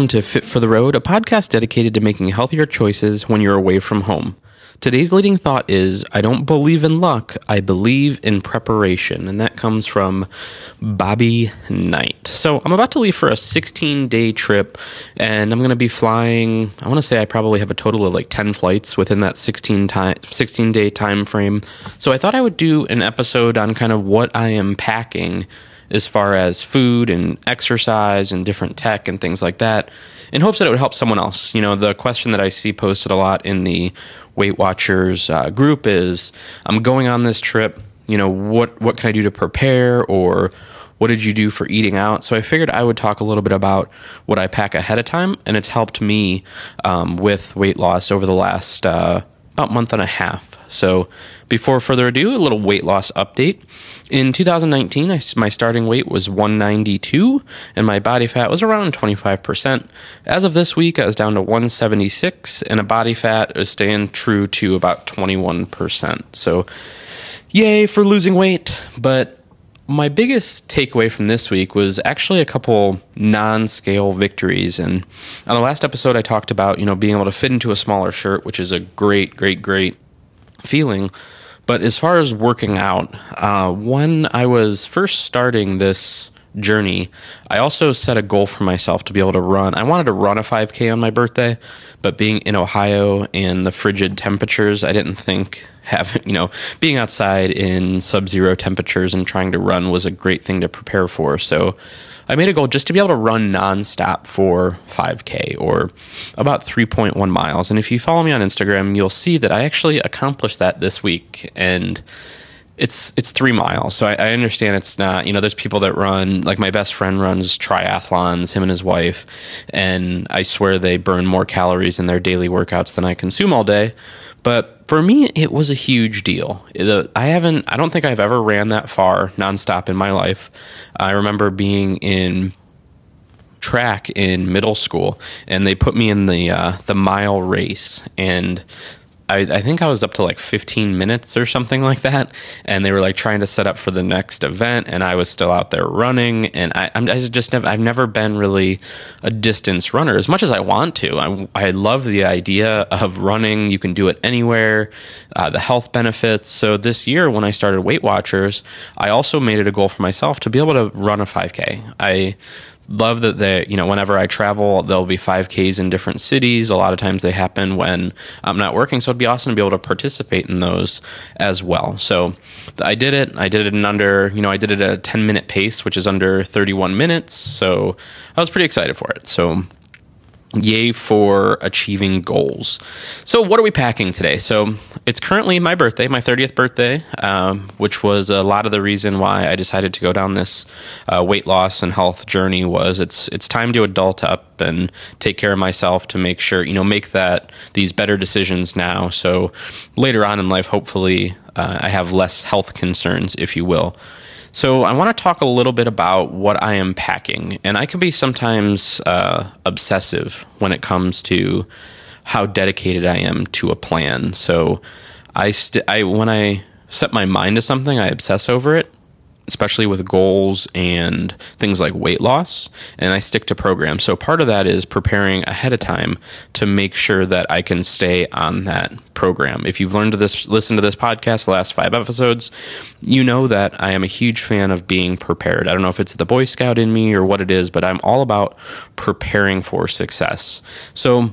welcome to Fit for the Road, a podcast dedicated to making healthier choices when you're away from home. Today's leading thought is I don't believe in luck, I believe in preparation. And that comes from Bobby Knight. So I'm about to leave for a 16 day trip, and I'm going to be flying. I want to say I probably have a total of like 10 flights within that 16, time, 16 day time frame. So I thought I would do an episode on kind of what I am packing as far as food and exercise and different tech and things like that in hopes that it would help someone else. You know, the question that I see posted a lot in the Weight Watchers uh, group is I'm going on this trip. You know, what, what can I do to prepare or what did you do for eating out? So I figured I would talk a little bit about what I pack ahead of time, and it's helped me um, with weight loss over the last uh, about month and a half. So before further ado, a little weight loss update. In 2019, I, my starting weight was 192 and my body fat was around 25%. As of this week, I was down to 176 and a body fat is staying true to about 21%. So, yay for losing weight, but my biggest takeaway from this week was actually a couple non-scale victories and on the last episode i talked about you know being able to fit into a smaller shirt which is a great great great feeling but as far as working out, uh, when I was first starting this journey, I also set a goal for myself to be able to run. I wanted to run a 5K on my birthday, but being in Ohio and the frigid temperatures, I didn't think having, you know, being outside in sub zero temperatures and trying to run was a great thing to prepare for. So I made a goal just to be able to run nonstop for 5K or about 3.1 miles. And if you follow me on Instagram, you'll see that I actually accomplished that this week. And it's it's three miles. So I, I, understand it's not. You know, there's people that run. Like my best friend runs triathlons. Him and his wife, and I swear they burn more calories in their daily workouts than I consume all day. But for me, it was a huge deal. I haven't, I don't think I've ever ran that far nonstop in my life. I remember being in track in middle school, and they put me in the uh, the mile race, and I, I, think I was up to like 15 minutes or something like that. And they were like trying to set up for the next event, and I was still out there running. And I, I'm I just never, I've never been really a distance runner as much as I want to. I, I love the idea of running. You can do it anywhere, uh, the health benefits. So this year, when I started Weight Watchers, I also made it a goal for myself to be able to run a 5K. I love that they you know whenever i travel there'll be 5ks in different cities. A lot of times they happen when i'm not working. So it'd be awesome to be able to participate in those as well. So i did it. I did it in under you know i did it at a 10 minute pace which is under 31 minutes. So i was pretty excited for it. So Yay for achieving goals. So, what are we packing today? So, it's currently my birthday, my 30th birthday, um, which was a lot of the reason why I decided to go down this uh, weight loss and health journey. Was it's it's time to adult up and take care of myself to make sure you know make that these better decisions now. So later on in life, hopefully, uh, I have less health concerns, if you will. So, I want to talk a little bit about what I am packing. And I can be sometimes uh, obsessive when it comes to how dedicated I am to a plan. So, I, st- I when I set my mind to something, I obsess over it especially with goals and things like weight loss. And I stick to programs. So part of that is preparing ahead of time to make sure that I can stay on that program. If you've learned this, listen to this podcast, the last five episodes, you know that I am a huge fan of being prepared. I don't know if it's the Boy Scout in me or what it is, but I'm all about preparing for success. So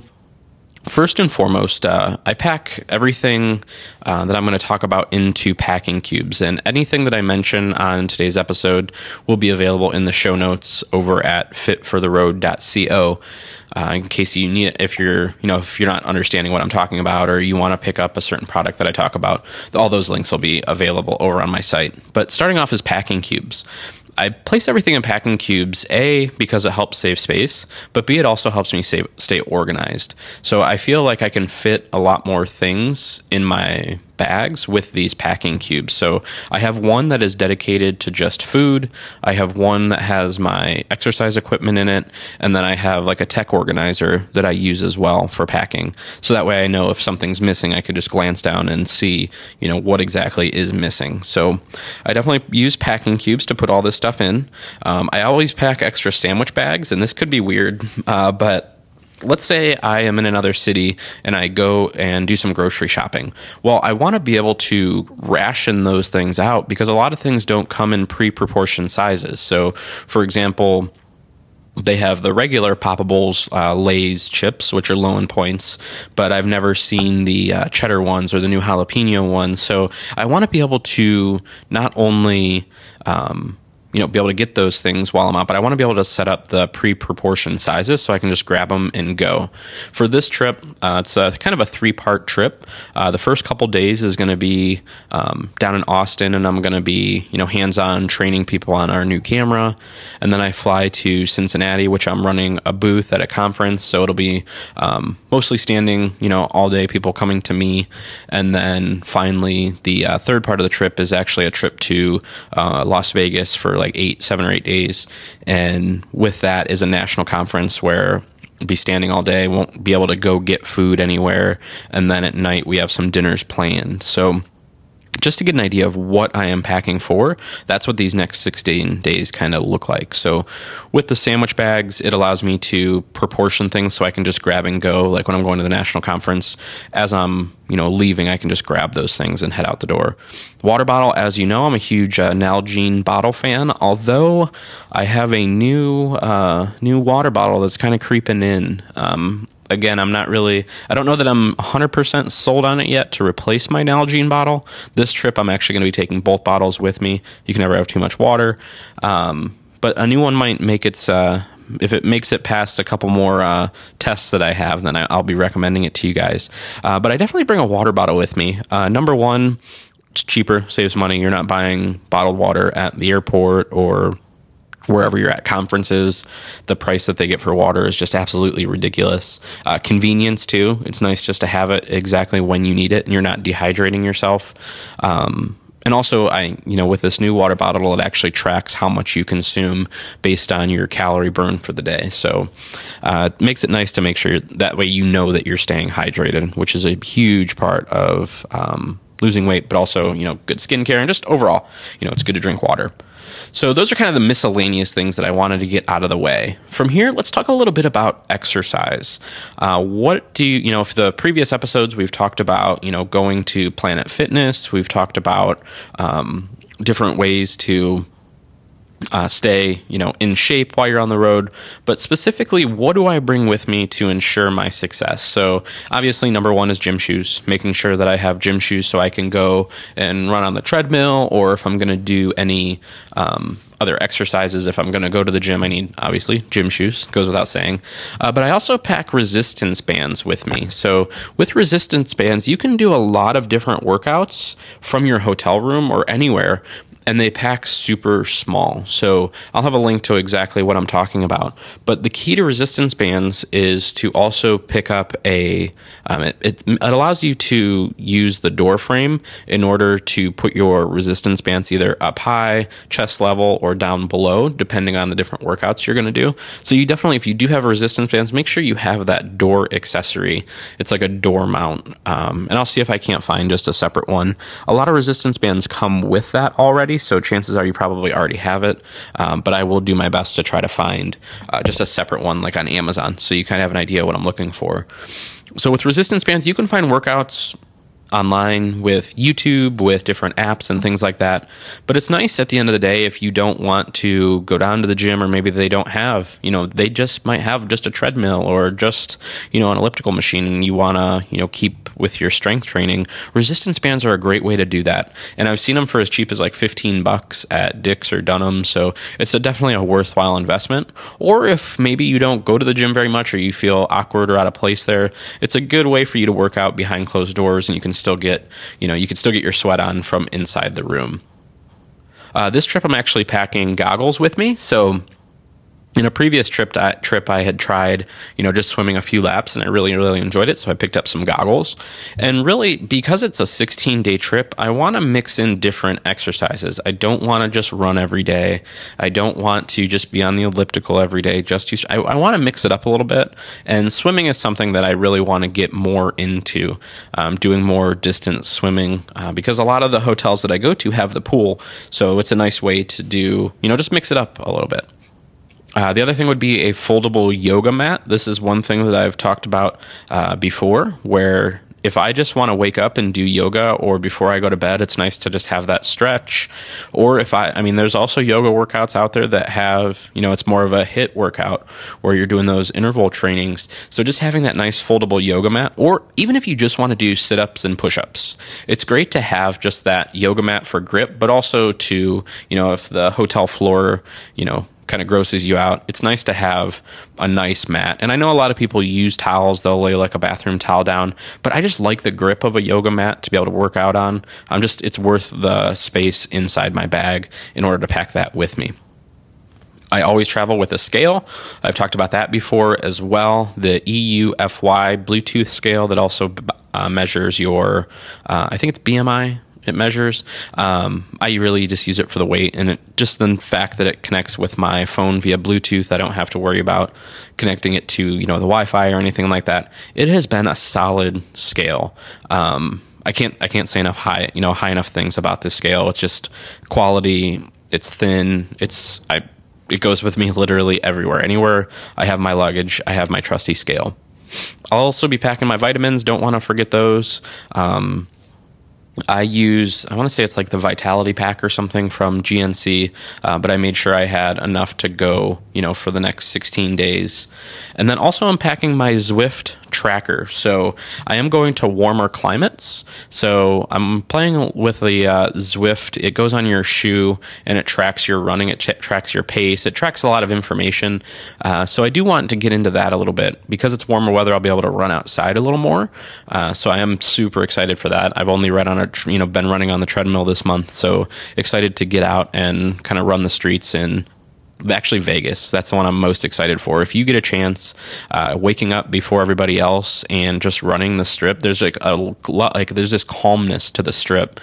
First and foremost, uh, I pack everything uh, that I'm going to talk about into packing cubes, and anything that I mention on today's episode will be available in the show notes over at fitfortheroad.co. Uh, in case you need it, if you're you know if you're not understanding what I'm talking about, or you want to pick up a certain product that I talk about, all those links will be available over on my site. But starting off is packing cubes. I place everything in packing cubes, A, because it helps save space, but B, it also helps me save, stay organized. So I feel like I can fit a lot more things in my bags with these packing cubes. So I have one that is dedicated to just food. I have one that has my exercise equipment in it, and then I have like a tech organizer that I use as well for packing. So that way I know if something's missing, I can just glance down and see, you know, what exactly is missing. So I definitely use packing cubes to put all this stuff in. Um, I always pack extra sandwich bags, and this could be weird, uh, but let's say I am in another city and I go and do some grocery shopping. Well, I want to be able to ration those things out because a lot of things don't come in pre proportioned sizes. So, for example, they have the regular poppables uh, Lay's chips, which are low in points, but I've never seen the uh, cheddar ones or the new jalapeno ones. So I want to be able to not only um, you know be able to get those things while I'm out, but I want to be able to set up the pre-proportion sizes so I can just grab them and go. For this trip, uh, it's a kind of a three-part trip. Uh, the first couple days is going to be um, down in Austin, and I'm going to be you know hands-on training people on our new camera, and then I fly to Cincinnati, which I'm running a booth at a conference, so it'll be um, mostly standing, you know, all day, people coming to me, and then finally the uh, third part of the trip is actually a trip to uh, Las Vegas for like eight, seven or eight days. And with that is a national conference where be standing all day, won't be able to go get food anywhere. And then at night, we have some dinners planned. So, just to get an idea of what I am packing for, that's what these next 16 days kind of look like. So, with the sandwich bags, it allows me to proportion things so I can just grab and go. Like when I'm going to the national conference, as I'm you know leaving, I can just grab those things and head out the door. Water bottle, as you know, I'm a huge uh, Nalgene bottle fan. Although I have a new uh, new water bottle that's kind of creeping in. Um, again, I'm not really, I don't know that I'm 100% sold on it yet to replace my Nalgene bottle. This trip, I'm actually going to be taking both bottles with me. You can never have too much water. Um, but a new one might make its, uh, if it makes it past a couple more uh, tests that I have, then I, will be recommending it to you guys. Uh, but I definitely bring a water bottle with me. Uh, number one, it's cheaper, saves money. You're not buying bottled water at the airport or wherever you're at conferences the price that they get for water is just absolutely ridiculous. Uh, convenience too. It's nice just to have it exactly when you need it and you're not dehydrating yourself. Um, and also i you know with this new water bottle it actually tracks how much you consume based on your calorie burn for the day. So uh, it makes it nice to make sure that way you know that you're staying hydrated which is a huge part of um, losing weight but also you know good skincare and just overall you know it's good to drink water so those are kind of the miscellaneous things that I wanted to get out of the way. From here, let's talk a little bit about exercise. Uh, what do you, you know, for the previous episodes, we've talked about, you know, going to Planet Fitness. We've talked about um, different ways to uh, stay, you know, in shape while you're on the road. But specifically, what do I bring with me to ensure my success? So obviously, number one is gym shoes. Making sure that I have gym shoes so I can go and run on the treadmill, or if I'm going to do any um, other exercises. If I'm going to go to the gym, I need obviously gym shoes, goes without saying. Uh, but I also pack resistance bands with me. So with resistance bands, you can do a lot of different workouts from your hotel room or anywhere and they pack super small. So I'll have a link to exactly what I'm talking about. But the key to resistance bands is to also pick up a. Um, it, it, allows you to use the door frame in order to put your resistance bands either up high, chest level, or down below, depending on the different workouts you're going to do. So you definitely, if you do have resistance bands, make sure you have that door accessory. It's like a door mount, um, and I'll see if I can't find just a separate one. A lot of resistance bands come with that already so chances are you probably already have it. Um, but I will do my best to try to find uh, just a separate one, like on Amazon, so you kind of have an idea what I'm looking for. So with resistance bands, you can find workouts online with YouTube, with different apps and things like that. But it's nice at the end of the day if you don't want to go down to the gym or maybe they don't have, you know, they just might have just a treadmill or just, you know, an elliptical machine and you want to, you know, keep with your strength training, resistance bands are a great way to do that. And I've seen them for as cheap as like 15 bucks at Dick's or Dunham. So it's a, definitely a worthwhile investment. Or if maybe you don't go to the gym very much or you feel awkward or out of place there, it's a good way for you to work out behind closed doors and you can still get, you know, you can still get your sweat on from inside the room. Uh, this trip, I'm actually packing goggles with me. So in a previous trip I, trip I had tried, you know, just swimming a few laps and I really really enjoyed it, so I picked up some goggles. And really because it's a 16-day trip, I want to mix in different exercises. I don't want to just run every day. I don't want to just be on the elliptical every day. Just use, I, I want to mix it up a little bit. And swimming is something that I really want to get more into, um, doing more distance swimming uh, because a lot of the hotels that I go to have the pool, so it's a nice way to do, you know, just mix it up a little bit. Uh, the other thing would be a foldable yoga mat. This is one thing that I've talked about uh, before, where if I just want to wake up and do yoga or before I go to bed, it's nice to just have that stretch. Or if I, I mean, there's also yoga workouts out there that have, you know, it's more of a HIIT workout where you're doing those interval trainings. So just having that nice foldable yoga mat, or even if you just want to do sit ups and push ups, it's great to have just that yoga mat for grip, but also to, you know, if the hotel floor, you know, kind of grosses you out, it's nice to have a nice mat. And I know a lot of people use towels, they'll lay like a bathroom towel down, but I just like the grip of a yoga mat to be able to work out on. I'm just, it's worth the space inside my bag in order to pack that with me. I always travel with a scale. I've talked about that before as well. The EUFY Bluetooth scale that also uh, measures your, uh, I think it's BMI, it measures. Um, I really just use it for the weight and it, just the fact that it connects with my phone via Bluetooth. I don't have to worry about connecting it to you know the Wi-Fi or anything like that. It has been a solid scale. Um, I can't I can't say enough high you know high enough things about this scale. It's just quality. It's thin. It's I. It goes with me literally everywhere. Anywhere I have my luggage, I have my trusty scale. I'll also be packing my vitamins. Don't want to forget those. Um, I use, I want to say it's like the Vitality Pack or something from GNC, uh, but I made sure I had enough to go, you know, for the next 16 days. And then also I'm packing my Zwift tracker. So I am going to warmer climates. So I'm playing with the uh, Zwift. It goes on your shoe and it tracks your running. It ch- tracks your pace. It tracks a lot of information. Uh, so I do want to get into that a little bit because it's warmer weather. I'll be able to run outside a little more. Uh, so I am super excited for that. I've only read on a you know been running on the treadmill this month. So excited to get out and kind of run the streets in actually Vegas. That's the one I'm most excited for. If you get a chance, uh, waking up before everybody else and just running the strip, there's like a lot, like there's this calmness to the strip,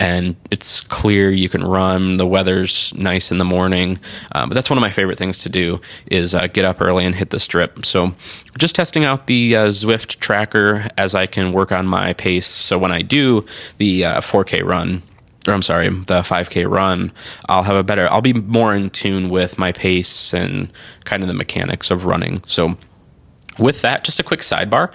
and it's clear. You can run. The weather's nice in the morning, um, but that's one of my favorite things to do is uh, get up early and hit the strip. So, just testing out the uh, Zwift tracker as I can work on my pace. So when I do the 4K uh, run I'm sorry, the 5K run, I'll have a better, I'll be more in tune with my pace and kind of the mechanics of running. So, with that, just a quick sidebar.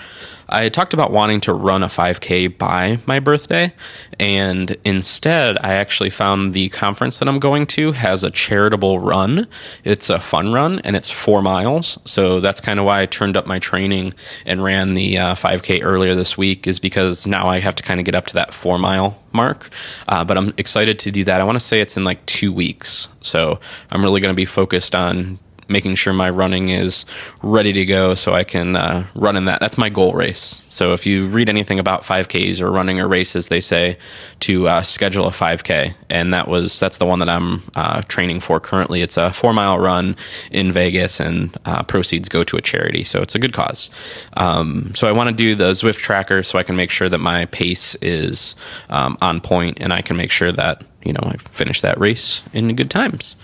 I talked about wanting to run a 5K by my birthday, and instead, I actually found the conference that I'm going to has a charitable run. It's a fun run, and it's four miles. So that's kind of why I turned up my training and ran the uh, 5K earlier this week, is because now I have to kind of get up to that four mile mark. Uh, but I'm excited to do that. I want to say it's in like two weeks. So I'm really going to be focused on making sure my running is ready to go so I can uh, run in that. That's my goal race. So if you read anything about 5Ks or running or races, they say to uh, schedule a 5K, and that was that's the one that I'm uh, training for currently. It's a four mile run in Vegas, and uh, proceeds go to a charity. So it's a good cause. Um, so I want to do the Zwift tracker so I can make sure that my pace is um, on point, and I can make sure that you know I finish that race in good times.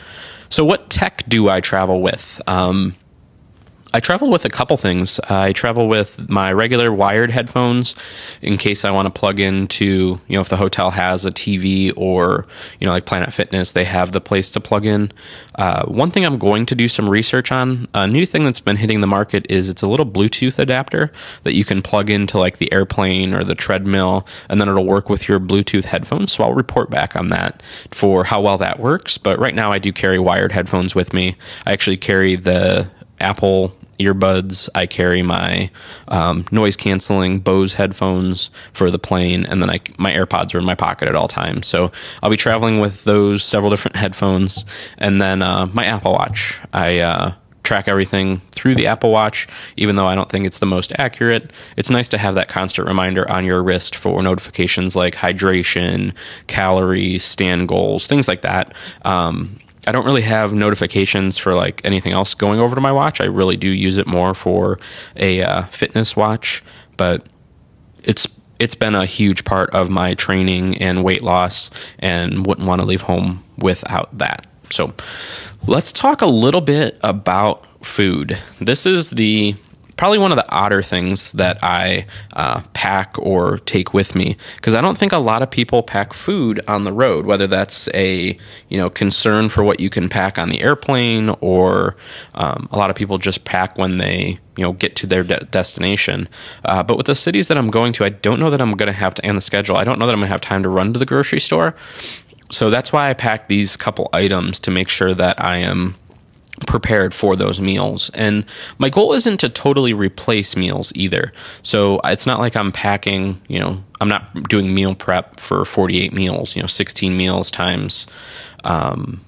So, what tech do I travel with? Um, I travel with a couple things. I travel with my regular wired headphones in case I want to plug into, you know, if the hotel has a TV or, you know, like Planet Fitness, they have the place to plug in. Uh, one thing I'm going to do some research on, a new thing that's been hitting the market is it's a little Bluetooth adapter that you can plug into like the airplane or the treadmill, and then it'll work with your Bluetooth headphones. So I'll report back on that for how well that works. But right now I do carry wired headphones with me. I actually carry the Apple earbuds. I carry my um, noise canceling Bose headphones for the plane, and then I, my AirPods are in my pocket at all times. So I'll be traveling with those several different headphones, and then uh, my Apple Watch. I uh, track everything through the Apple Watch, even though I don't think it's the most accurate. It's nice to have that constant reminder on your wrist for notifications like hydration, calories, stand goals, things like that. Um, I don't really have notifications for like anything else going over to my watch. I really do use it more for a uh, fitness watch, but it's it's been a huge part of my training and weight loss, and wouldn't want to leave home without that. So, let's talk a little bit about food. This is the probably one of the odder things that I uh, pack or take with me because I don't think a lot of people pack food on the road. Whether that's a you know concern for what you can pack on the airplane, or um, a lot of people just pack when they you know get to their de- destination. Uh, but with the cities that I'm going to, I don't know that I'm going to have to and the schedule. I don't know that I'm going to have time to run to the grocery store. So that's why I pack these couple items to make sure that I am prepared for those meals. And my goal isn't to totally replace meals either. So it's not like I'm packing, you know, I'm not doing meal prep for 48 meals, you know, 16 meals times um,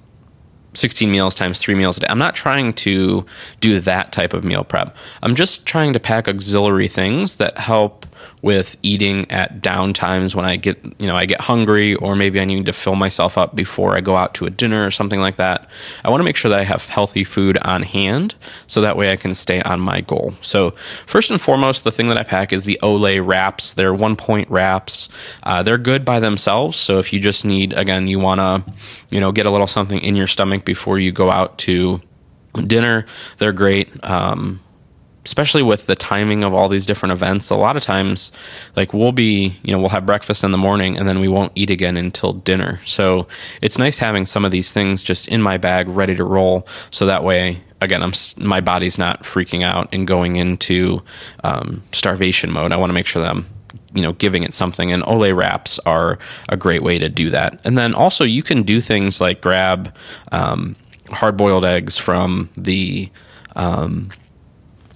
16 meals times three meals a day. I'm not trying to do that type of meal prep. I'm just trying to pack auxiliary things that help with eating at down times when I get, you know, I get hungry or maybe I need to fill myself up before I go out to a dinner or something like that. I want to make sure that I have healthy food on hand so that way I can stay on my goal. So, first and foremost, the thing that I pack is the Olé wraps. They're one point wraps. Uh, they're good by themselves. So, if you just need, again, you want to, you know, get a little something in your stomach before you go out to dinner, they're great. Um, especially with the timing of all these different events a lot of times like we'll be you know we'll have breakfast in the morning and then we won't eat again until dinner. So it's nice having some of these things just in my bag ready to roll. So that way again i'm my body's not freaking out and going into um, starvation mode. I want to make sure that i'm you know giving it something. And Olé wraps are a great way to do that. And then also you can do things like grab um, hard boiled eggs from the um,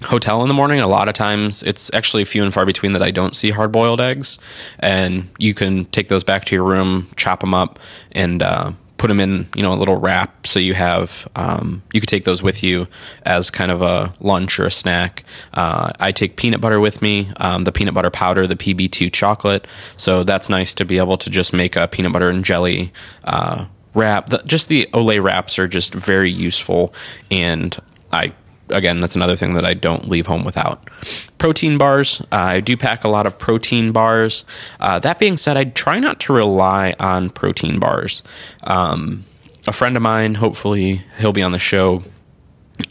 hotel in the morning. A lot of times, it's actually few and far between that I don't see hard boiled eggs, and you can take those back to your room, chop them up, and uh, put them in you know a little wrap. So you have um, you could take those with you as kind of a lunch or a snack. Uh, I take peanut butter with me, um, the peanut butter powder, the PB2 chocolate. So that's nice to be able to just make a peanut butter and jelly. Uh, wrap the, just the Olé wraps are just very useful and I again, that's another thing that I don't leave home without. Protein bars. Uh, I do pack a lot of protein bars. Uh, that being said, I try not to rely on protein bars. Um, a friend of mine, hopefully, he'll be on the show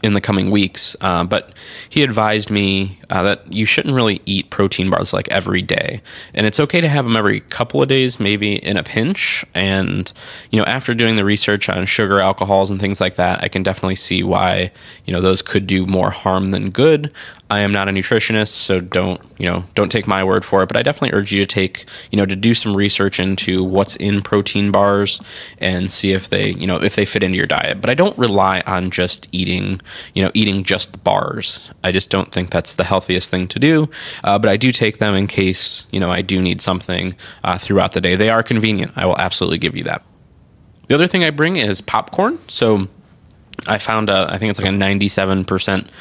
in the coming weeks. Uh, but he advised me uh, that you shouldn't really eat protein bars like every day, and it's okay to have them every couple of days, maybe in a pinch. And you know, after doing the research on sugar, alcohols, and things like that, I can definitely see why you know those could do more harm than good. I am not a nutritionist, so don't you know don't take my word for it. But I definitely urge you to take you know to do some research into what's in protein bars and see if they you know if they fit into your diet. But I don't rely on just eating you know eating just bars. I just don't think that's the healthiest thing to do. Uh, but I do take them in case you know I do need something uh, throughout the day. They are convenient. I will absolutely give you that. The other thing I bring is popcorn. So I found a, I think it's like a ninety-seven percent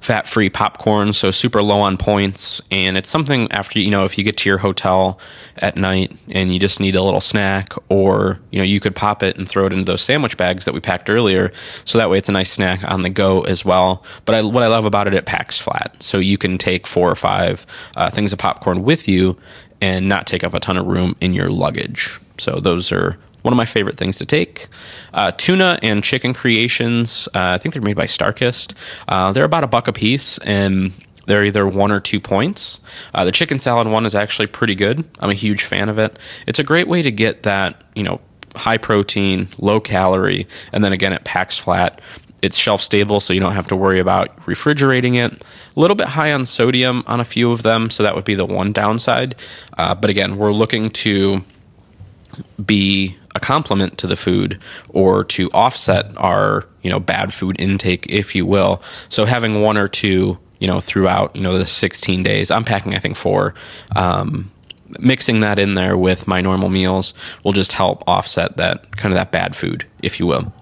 fat free popcorn, so super low on points. And it's something after, you know, if you get to your hotel at night and you just need a little snack, or, you know, you could pop it and throw it into those sandwich bags that we packed earlier. So that way it's a nice snack on the go as well. But I, what I love about it, it packs flat. So you can take four or five uh, things of popcorn with you and not take up a ton of room in your luggage. So those are one of my favorite things to take. Uh, tuna and chicken creations. Uh, I think they're made by Starkist. Uh, they're about a buck a piece, and they're either one or two points. Uh, the chicken salad one is actually pretty good. I'm a huge fan of it. It's a great way to get that you know high protein, low calorie, and then again it packs flat. It's shelf stable, so you don't have to worry about refrigerating it. A little bit high on sodium on a few of them, so that would be the one downside. Uh, but again, we're looking to be a complement to the food or to offset our you know bad food intake if you will. So having one or two you know throughout you know the 16 days i'm packing i think four um, mixing that in there with my normal meals will just help offset that kind of that bad food if you will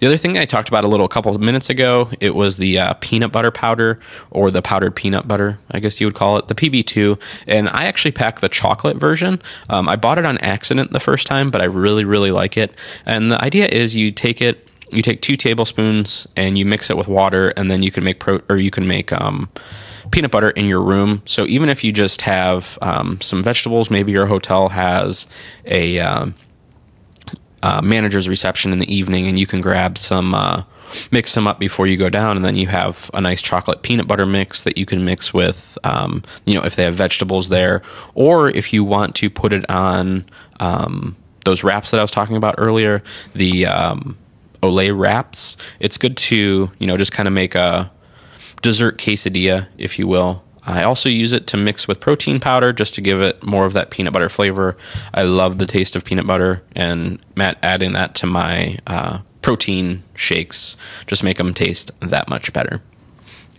the other thing I talked about a little a couple of minutes ago, it was the uh, peanut butter powder or the powdered peanut butter, I guess you would call it, the PB2. And I actually pack the chocolate version. Um, I bought it on accident the first time, but I really, really like it. And the idea is you take it you take two tablespoons and you mix it with water, and then you can make pro or you can make um, peanut butter in your room. So even if you just have um, some vegetables, maybe your hotel has a um, uh, manager's reception in the evening, and you can grab some, uh, mix them up before you go down, and then you have a nice chocolate peanut butter mix that you can mix with, um, you know, if they have vegetables there, or if you want to put it on um, those wraps that I was talking about earlier, the um, Olé wraps. It's good to, you know, just kind of make a dessert quesadilla, if you will. I also use it to mix with protein powder just to give it more of that peanut butter flavor. I love the taste of peanut butter, and Matt adding that to my uh, protein shakes just make them taste that much better.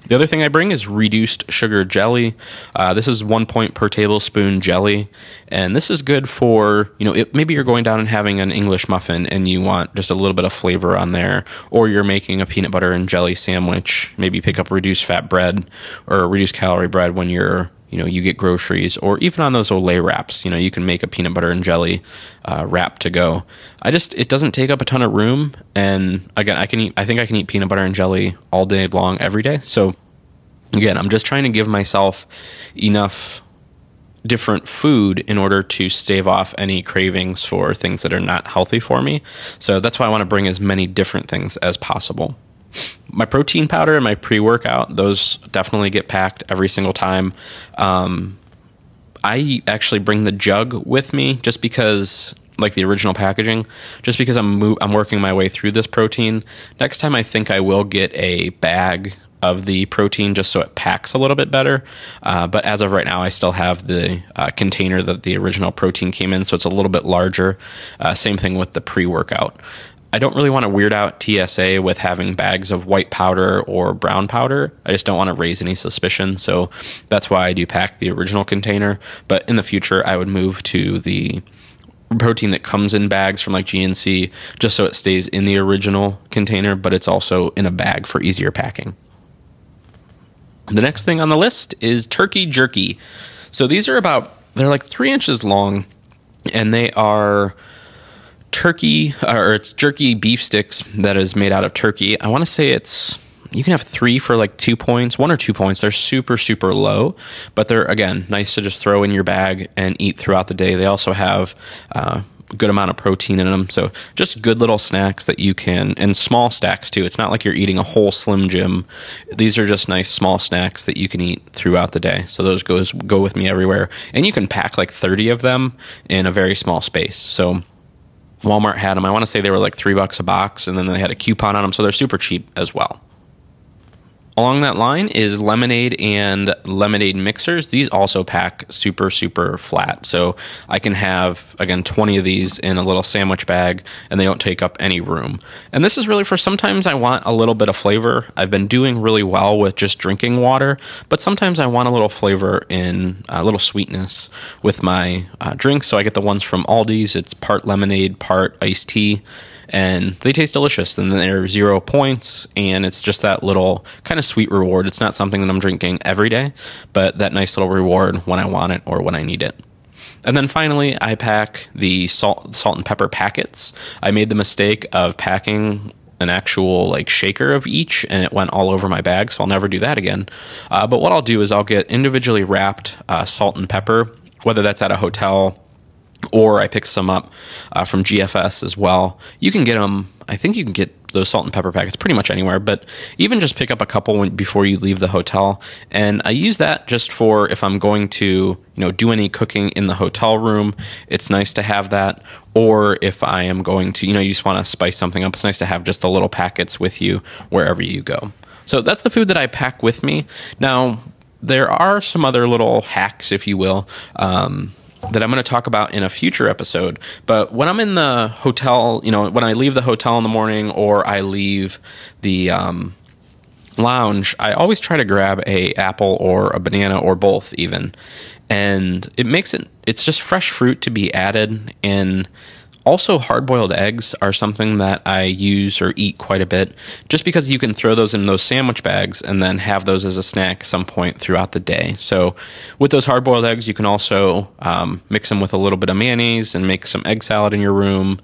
The other thing I bring is reduced sugar jelly. Uh, this is one point per tablespoon jelly, and this is good for you know it, maybe you're going down and having an English muffin and you want just a little bit of flavor on there, or you're making a peanut butter and jelly sandwich. Maybe pick up reduced fat bread or reduced calorie bread when you're you know you get groceries or even on those Olé wraps. You know you can make a peanut butter and jelly uh, wrap to go. I just it doesn't take up a ton of room, and again I can eat. I think I can eat peanut butter and jelly all day long every day. So again, I'm just trying to give myself enough different food in order to stave off any cravings for things that are not healthy for me. So that's why I want to bring as many different things as possible. My protein powder and my pre workout, those definitely get packed every single time. Um, I actually bring the jug with me just because like the original packaging just because I'm mo- I'm working my way through this protein. Next time I think I will get a bag of the protein just so it packs a little bit better. Uh, but as of right now, I still have the uh, container that the original protein came in, so it's a little bit larger. Uh, same thing with the pre workout. I don't really want to weird out TSA with having bags of white powder or brown powder. I just don't want to raise any suspicion. So that's why I do pack the original container. But in the future, I would move to the protein that comes in bags from like GNC just so it stays in the original container, but it's also in a bag for easier packing. The next thing on the list is turkey jerky. So these are about, they're like three inches long, and they are turkey, or it's jerky beef sticks that is made out of turkey. I want to say it's, you can have three for like two points, one or two points. They're super, super low, but they're, again, nice to just throw in your bag and eat throughout the day. They also have, uh, good amount of protein in them. So just good little snacks that you can, and small stacks too. It's not like you're eating a whole Slim Jim. These are just nice small snacks that you can eat throughout the day. So those goes go with me everywhere, and you can pack like 30 of them in a very small space. So. Walmart had them. I want to say they were like three bucks a box, and then they had a coupon on them, so they're super cheap as well. Along that line is lemonade and lemonade mixers. These also pack super, super flat. So I can have, again, 20 of these in a little sandwich bag and they don't take up any room. And this is really for sometimes I want a little bit of flavor. I've been doing really well with just drinking water, but sometimes I want a little flavor in a little sweetness with my uh, drinks. So I get the ones from Aldi's. It's part lemonade, part iced tea and they taste delicious. And they're zero points, and it's just that little kind of sweet reward. It's not something that I'm drinking every day, but that nice little reward when I want it or when I need it. And then finally, I pack the salt, salt and pepper packets. I made the mistake of packing an actual like shaker of each and it went all over my bag so i'll never do that again uh, but what i'll do is i'll get individually wrapped uh, salt and pepper whether that's at a hotel or I picked some up uh, from GFS as well. You can get them. I think you can get those salt and pepper packets pretty much anywhere, but even just pick up a couple when, before you leave the hotel. And I use that just for if I'm going to, you know, do any cooking in the hotel room. It's nice to have that. Or if I am going to, you know, you just want to spice something up. It's nice to have just the little packets with you wherever you go. So that's the food that I pack with me. Now, there are some other little hacks, if you will. Um, that I'm going to talk about in a future episode. But when I'm in the hotel, you know, when I leave the hotel in the morning or I leave the um, lounge, I always try to grab a apple or a banana or both, even, and it makes it. It's just fresh fruit to be added in also, hard boiled eggs are something that I use or eat quite a bit just because you can throw those in those sandwich bags and then have those as a snack some point throughout the day. So, with those hard boiled eggs, you can also um, mix them with a little bit of mayonnaise and make some egg salad in your room.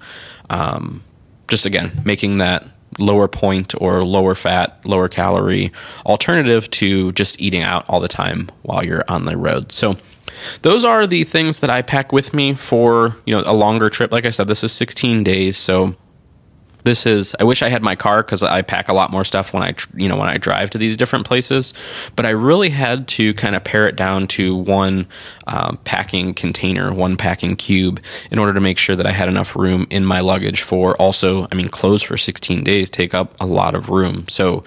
Um, just again, making that lower point or lower fat, lower calorie alternative to just eating out all the time while you're on the road. So those are the things that I pack with me for, you know, a longer trip. Like I said, this is 16 days, so this is i wish i had my car because i pack a lot more stuff when i you know when i drive to these different places. But i really had to kind of pare it down to one uh, packing container one packing cube in order to make sure that i had enough room in my luggage for also i mean clothes for 16 days take up a lot of room. So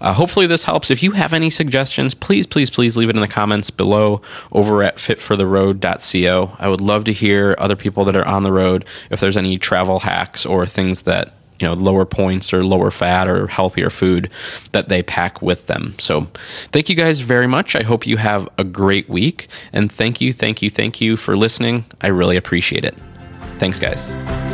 uh, hopefully this helps. If you have any suggestions please please please leave it in the comments below over at fitfortheroad.co i would love to hear other people that are on the road if there's any travel hacks or things that you know lower points or lower fat or healthier food that they pack with them. So thank you guys very much. I hope you have a great week and thank you, thank you, thank you for listening. I really appreciate it. Thanks guys.